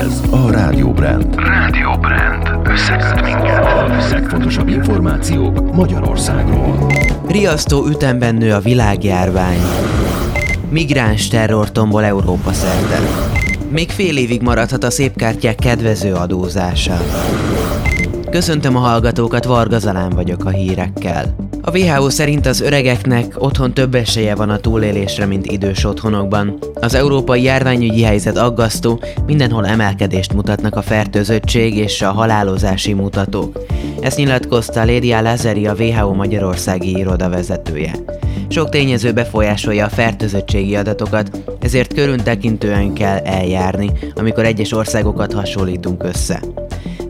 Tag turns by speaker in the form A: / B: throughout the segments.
A: Ez a Rádió Brand.
B: Rádió Brand. Összeköt minket.
A: A legfontosabb információk Magyarországról.
C: Riasztó ütemben nő a világjárvány. Migráns terror tombol Európa szerte. Még fél évig maradhat a szép kártyák kedvező adózása. Köszöntöm a hallgatókat, Varga Zalán vagyok a hírekkel. A WHO szerint az öregeknek otthon több esélye van a túlélésre, mint idős otthonokban. Az európai járványügyi helyzet aggasztó, mindenhol emelkedést mutatnak a fertőzöttség és a halálozási mutatók. Ezt nyilatkozta Lédia Lazeri, a WHO Magyarországi iroda vezetője. Sok tényező befolyásolja a fertőzöttségi adatokat, ezért körüntekintően kell eljárni, amikor egyes országokat hasonlítunk össze.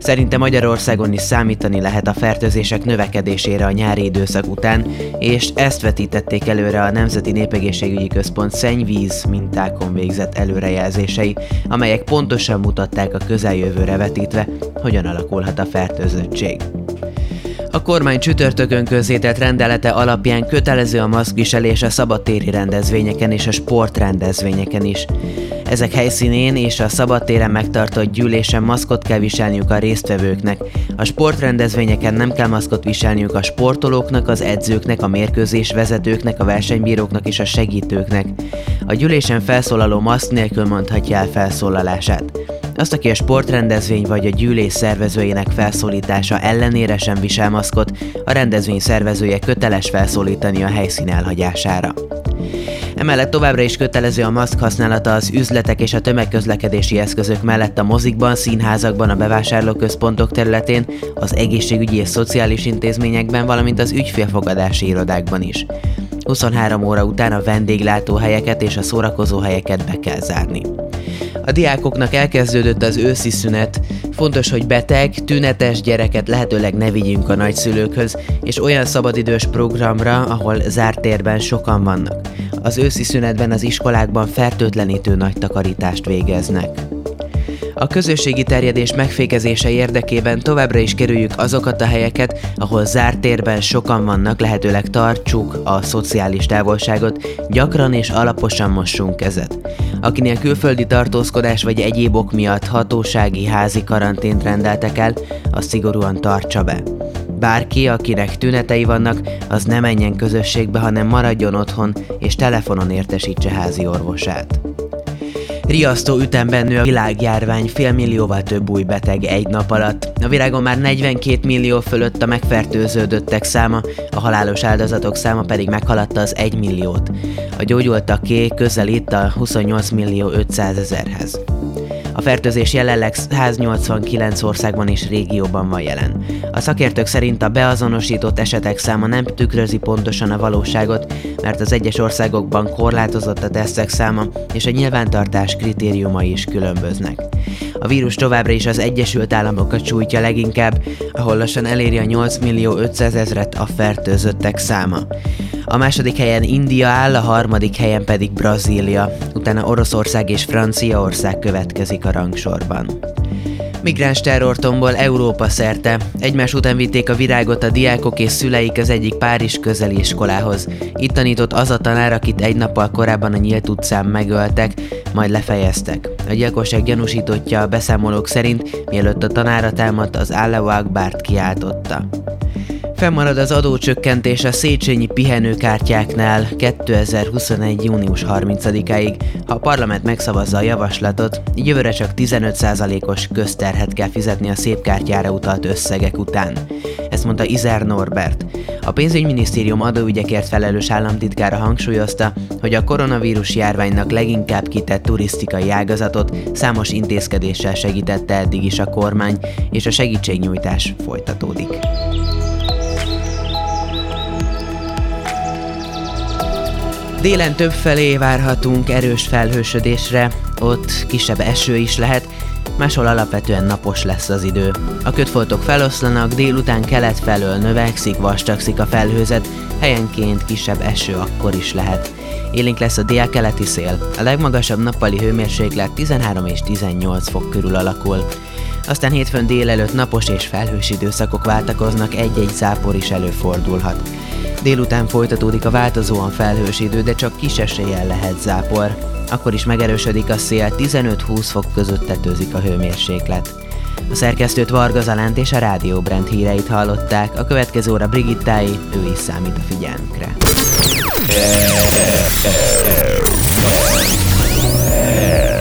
C: Szerinte Magyarországon is számítani lehet a fertőzések növekedésére a nyári időszak után, és ezt vetítették előre a Nemzeti Népegészségügyi Központ szennyvíz mintákon végzett előrejelzései, amelyek pontosan mutatták a közeljövőre vetítve, hogyan alakulhat a fertőzöttség. A kormány csütörtökön közzétett rendelete alapján kötelező a maszkviselés a szabadtéri rendezvényeken és a sportrendezvényeken is. Ezek helyszínén és a szabadtéren megtartott gyűlésen maszkot kell viselniük a résztvevőknek. A sportrendezvényeken nem kell maszkot viselniük a sportolóknak, az edzőknek, a mérkőzés vezetőknek, a versenybíróknak és a segítőknek. A gyűlésen felszólaló maszk nélkül mondhatja el felszólalását. Azt, aki a sportrendezvény vagy a gyűlés szervezőjének felszólítása ellenére sem visel maszkot, a rendezvény szervezője köteles felszólítani a helyszín elhagyására. Emellett továbbra is kötelező a maszk használata az üzletek és a tömegközlekedési eszközök mellett a mozikban, színházakban, a bevásárlóközpontok területén, az egészségügyi és szociális intézményekben, valamint az ügyfélfogadási irodákban is. 23 óra után a vendéglátóhelyeket és a szórakozóhelyeket be kell zárni. A diákoknak elkezdődött az őszi szünet, fontos, hogy beteg, tünetes gyereket lehetőleg ne vigyünk a nagyszülőkhöz, és olyan szabadidős programra, ahol zárt térben sokan vannak. Az őszi szünetben az iskolákban fertőtlenítő nagy takarítást végeznek. A közösségi terjedés megfékezése érdekében továbbra is kerüljük azokat a helyeket, ahol zárt térben sokan vannak, lehetőleg tartsuk a szociális távolságot, gyakran és alaposan mossunk kezet. Akinél külföldi tartózkodás vagy egyéb ok miatt hatósági házi karantént rendeltek el, az szigorúan tartsa be. Bárki, akinek tünetei vannak, az ne menjen közösségbe, hanem maradjon otthon és telefonon értesítse házi orvosát. Riasztó ütemben nő a világjárvány, félmillióval több új beteg egy nap alatt. A világon már 42 millió fölött a megfertőződöttek száma, a halálos áldozatok száma pedig meghaladta az 1 milliót. A gyógyultaké közelít a 28 millió 500 ezerhez. Fertőzés jelenleg 189 országban és régióban van jelen. A szakértők szerint a beazonosított esetek száma nem tükrözi pontosan a valóságot, mert az egyes országokban korlátozott a tesztek száma, és a nyilvántartás kritériumai is különböznek. A vírus továbbra is az Egyesült Államokat sújtja leginkább, ahol lassan eléri a 8 millió 500 ezret a fertőzöttek száma. A második helyen India áll, a harmadik helyen pedig Brazília, utána Oroszország és Franciaország következik a rangsorban. Migráns terrortomból Európa szerte. Egymás után vitték a virágot a diákok és szüleik az egyik Párizs közeli iskolához. Itt tanított az a tanár, akit egy nappal korábban a nyílt utcán megöltek, majd lefejeztek. A gyilkosság gyanúsítottja a beszámolók szerint, mielőtt a tanára támadt, az Allahu Akbárt kiáltotta. Fennmarad az adócsökkentés a Széchenyi pihenőkártyáknál 2021. június 30-áig. Ha a parlament megszavazza a javaslatot, jövőre csak 15%-os közterhet kell fizetni a szép kártyára utalt összegek után. Ezt mondta Izer Norbert. A pénzügyminisztérium adóügyekért felelős államtitkára hangsúlyozta, hogy a koronavírus járványnak leginkább kitett turisztikai ágazatot számos intézkedéssel segítette eddig is a kormány, és a segítségnyújtás folytatódik. Délen több felé várhatunk erős felhősödésre, ott kisebb eső is lehet, máshol alapvetően napos lesz az idő. A kötfoltok feloszlanak, délután kelet felől növekszik, vastagszik a felhőzet, helyenként kisebb eső akkor is lehet. Élénk lesz a délkeleti szél, a legmagasabb nappali hőmérséklet 13 és 18 fok körül alakul. Aztán hétfőn délelőtt napos és felhős időszakok váltakoznak, egy-egy zápor is előfordulhat. Délután folytatódik a változóan felhős idő, de csak kis eséllyel lehet zápor. Akkor is megerősödik a szél, 15-20 fok között tetőzik a hőmérséklet. A szerkesztőt Varga Zalánt és a Rádió Brand híreit hallották, a következő óra Brigittái, ő is számít a figyelmükre.
A: Ez